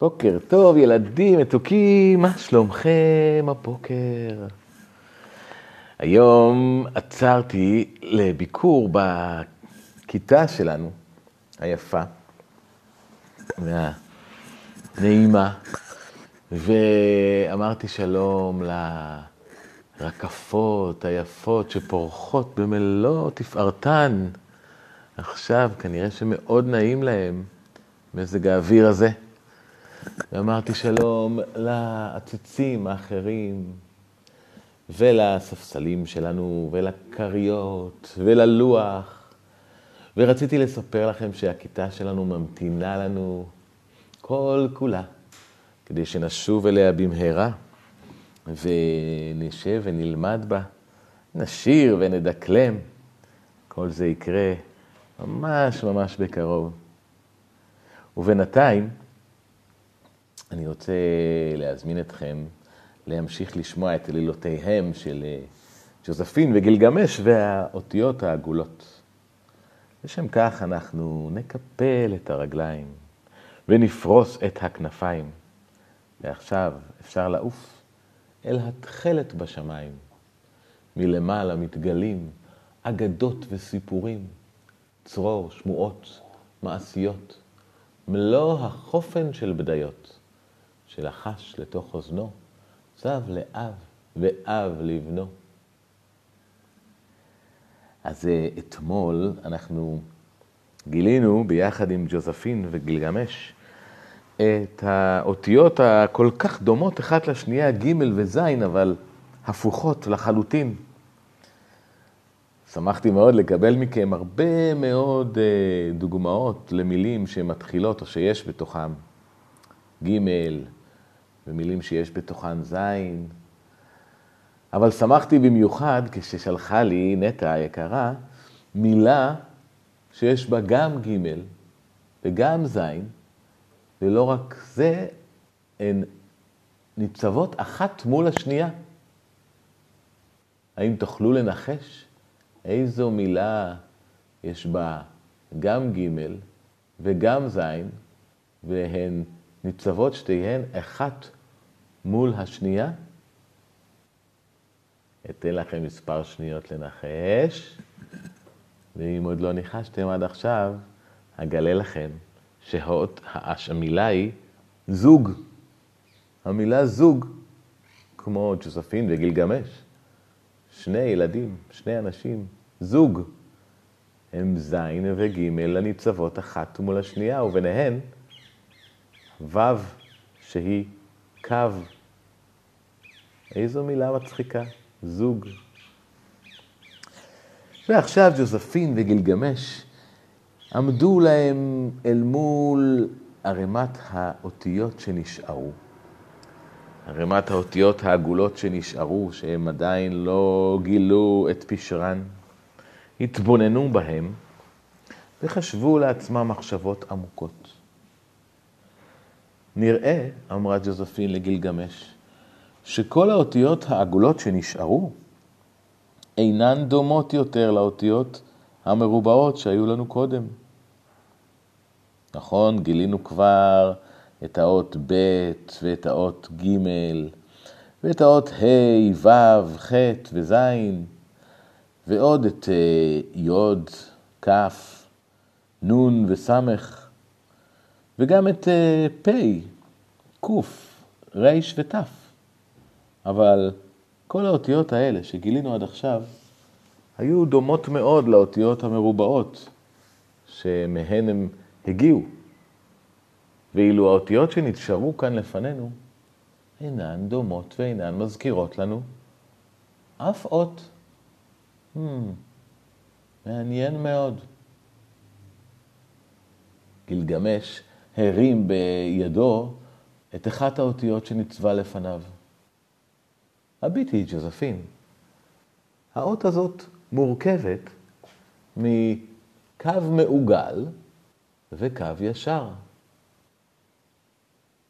בוקר טוב, ילדים מתוקים, מה שלומכם הבוקר? היום עצרתי לביקור בכיתה שלנו, היפה והנעימה, ואמרתי שלום לרקפות היפות שפורחות במלוא תפארתן. עכשיו כנראה שמאוד נעים להם מזג האוויר הזה. ואמרתי שלום לעציצים האחרים, ולספסלים שלנו, ולכריות, וללוח. ורציתי לספר לכם שהכיתה שלנו ממתינה לנו כל כולה, כדי שנשוב אליה במהרה, ונשב ונלמד בה, נשיר ונדקלם. כל זה יקרה ממש ממש בקרוב. ובינתיים, אני רוצה להזמין אתכם להמשיך לשמוע את עלילותיהם של אה, ג'וזפין וגילגמש והאותיות העגולות. לשם כך אנחנו נקפל את הרגליים ונפרוס את הכנפיים. ועכשיו אפשר לעוף אל התכלת בשמיים. מלמעלה מתגלים אגדות וסיפורים, צרור, שמועות, מעשיות, מלוא החופן של בדיות. שלחש לתוך אוזנו, צב לאב ואב לבנו. אז אה, אתמול אנחנו גילינו ביחד עם ג'וזפין וגילגמש את האותיות הכל כך דומות אחת לשנייה, ג' וז', אבל הפוכות לחלוטין. שמחתי מאוד לקבל מכם הרבה מאוד אה, דוגמאות למילים שמתחילות או שיש בתוכם ג', ומילים שיש בתוכן זין. אבל שמחתי במיוחד כששלחה לי נטע היקרה מילה שיש בה גם ג' וגם זין, ולא רק זה, הן ניצבות אחת מול השנייה. האם תוכלו לנחש איזו מילה יש בה גם ג' וגם זין, והן ניצבות שתיהן אחת מול השנייה. אתן לכם מספר שניות לנחש, ואם עוד לא ניחשתם עד עכשיו, אגלה לכם שהאות, המילה היא זוג. המילה זוג, כמו ג'וספין וגילגמש. שני ילדים, שני אנשים, זוג. הם זין וג' הניצבות אחת מול השנייה, וביניהן ו' שהיא קו. איזו מילה מצחיקה, זוג. ועכשיו ג'וזפין וגילגמש עמדו להם אל מול ערימת האותיות שנשארו. ערימת האותיות העגולות שנשארו, שהם עדיין לא גילו את פשרן, התבוננו בהם וחשבו לעצמם מחשבות עמוקות. נראה, אמרה ג'וזפין לגילגמש, שכל האותיות העגולות שנשארו אינן דומות יותר לאותיות המרובעות שהיו לנו קודם. נכון, גילינו כבר את האות ב' ואת האות ג' ואת האות ה', ו', ח' וז', ועוד את אה, י', כ', נ' וס', וגם את אה, פ', ק', ר' ות'. אבל כל האותיות האלה שגילינו עד עכשיו, היו דומות מאוד לאותיות המרובעות שמהן הם הגיעו. ואילו האותיות שנשארו כאן לפנינו אינן דומות ואינן מזכירות לנו אף אות. Hmm, מעניין מאוד. גילגמש הרים בידו את אחת האותיות שניצבה לפניו. הביטי, ג'וזפין. האות הזאת מורכבת מקו מעוגל וקו ישר.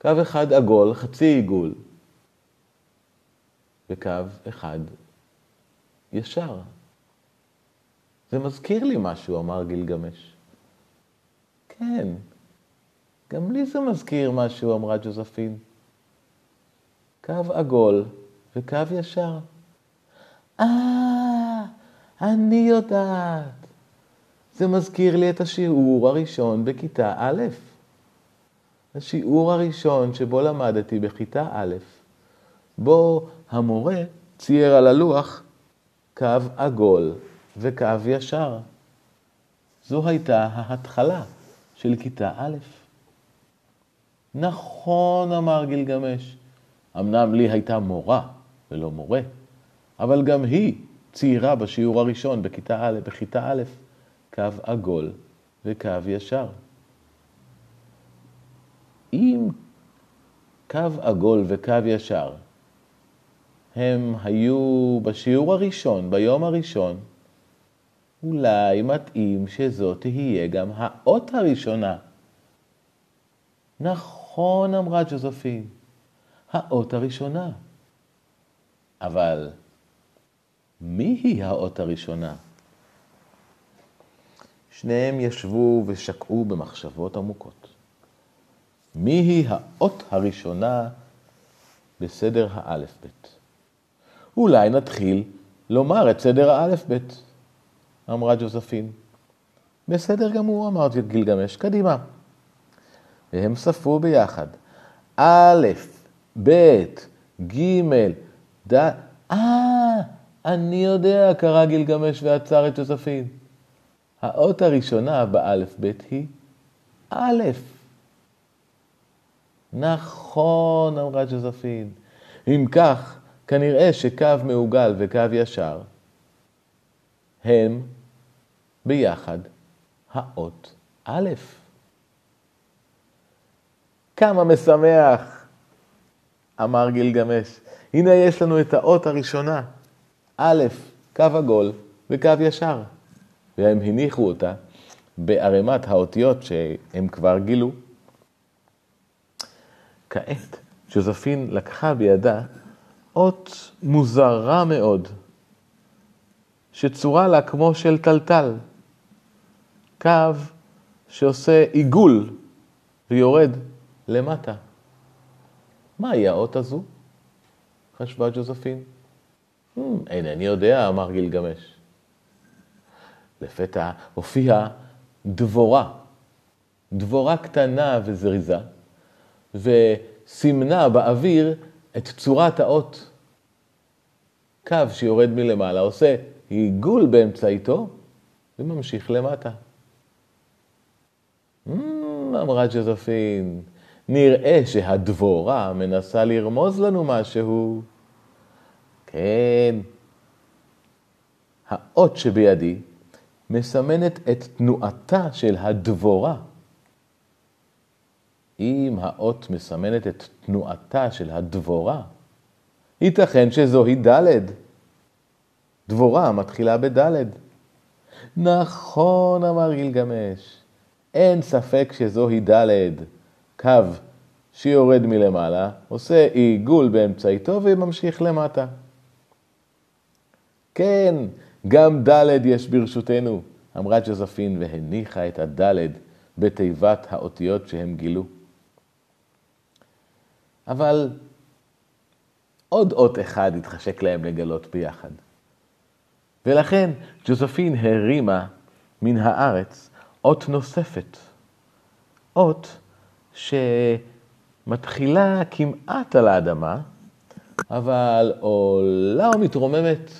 קו אחד עגול, חצי עיגול, וקו אחד ישר. זה מזכיר לי משהו, אמר גילגמש. כן, גם לי זה מזכיר משהו, אמרה ג'וזפין. קו עגול וקו ישר. אה, אני יודעת. זה מזכיר לי את השיעור הראשון בכיתה א'. השיעור הראשון שבו למדתי בכיתה א', בו המורה צייר על הלוח קו עגול וקו ישר. זו הייתה ההתחלה של כיתה א'. נכון, אמר גילגמש. אמנם לי הייתה מורה ולא מורה, אבל גם היא ציירה בשיעור הראשון בכיתה א', בכיתה א', קו עגול וקו ישר. אם קו עגול וקו ישר הם היו בשיעור הראשון, ביום הראשון, אולי מתאים שזאת תהיה גם האות הראשונה. נכון, אמרה ג'וזפין, האות הראשונה. אבל מי היא האות הראשונה? שניהם ישבו ושקעו במחשבות עמוקות. מי היא האות הראשונה בסדר האלף-בית? אולי נתחיל לומר את סדר האלף-בית, אמרה ג'וזפין. בסדר גמור, אמרתי את גילגמש, קדימה. והם ספרו ביחד. א', ב', ג', ד', אה, אני יודע, קרא גילגמש ועצר את ג'וזפין. האות הראשונה באלף בית היא א'. נכון, אמרה ג'וזפין. אם כך, כנראה שקו מעוגל וקו ישר הם ביחד האות א'. כמה משמח, אמר גילגמש. הנה יש לנו את האות הראשונה, א', קו עגול וקו ישר. והם הניחו אותה בערימת האותיות שהם כבר גילו. כעת, ג'וזפין לקחה בידה אות מוזרה מאוד, שצורה לה כמו של טלטל, קו שעושה עיגול ויורד למטה. מהי האות הזו? חשבה ג'וזפין. אינני יודע, אמר גילגמש. לפתע הופיעה דבורה, דבורה קטנה וזריזה, וסימנה באוויר את צורת האות. קו שיורד מלמעלה, עושה עיגול באמצעיתו וממשיך למטה. Mm, אמרה ג'וזפין, נראה שהדבורה מנסה לרמוז לנו משהו. כן, האות שבידי מסמנת את תנועתה של הדבורה. אם האות מסמנת את תנועתה של הדבורה, ייתכן שזוהי ד'. דבורה מתחילה בד'. נכון, אמר גילגמש, אין ספק שזוהי ד', קו שיורד מלמעלה, עושה עיגול באמצעיתו וממשיך למטה. כן, גם ד' יש ברשותנו, אמרה ג'וזפין והניחה את הד' בתיבת האותיות שהם גילו. אבל עוד אות אחד התחשק להם לגלות ביחד. ולכן ג'וזפין הרימה מן הארץ אות נוספת. אות שמתחילה כמעט על האדמה, אבל עולה ומתרוממת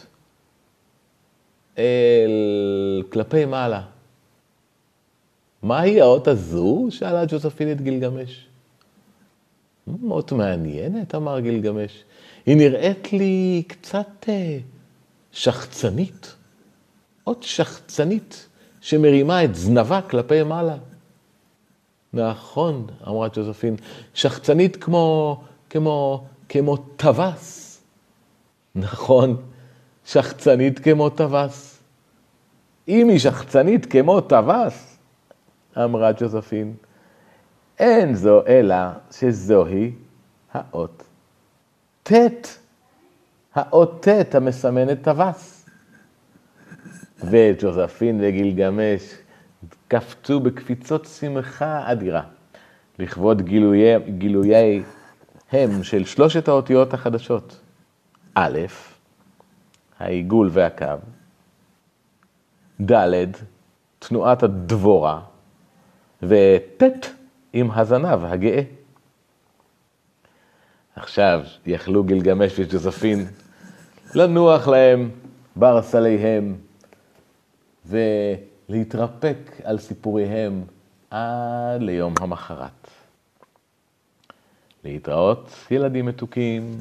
אל כלפי מעלה. מהי האות הזו? שאלה ג'וזפין את גילגמש. מאוד מעניינת, אמר גילגמש. היא נראית לי קצת אה, שחצנית. אות שחצנית שמרימה את זנבה כלפי מעלה. נכון, אמרה ג'וזפין, שחצנית כמו, כמו, כמו טווס. נכון, שחצנית כמו טווס. אם היא שחצנית כמו טווס, אמרה ג'וזפין, אין זו אלא שזוהי האות ט', האות ט' המסמנת טווס. וג'וזפין וגילגמש קפצו בקפיצות שמחה אדירה. לכבוד גילויי, גילויי הם של שלושת האותיות החדשות. א', העיגול והקו, ד', תנועת הדבורה, וט' עם הזנב הגאה. עכשיו יכלו גילגמש וג'וזפין לנוח להם בארסליהם ולהתרפק על סיפוריהם עד ליום המחרת. להתראות, ילדים מתוקים.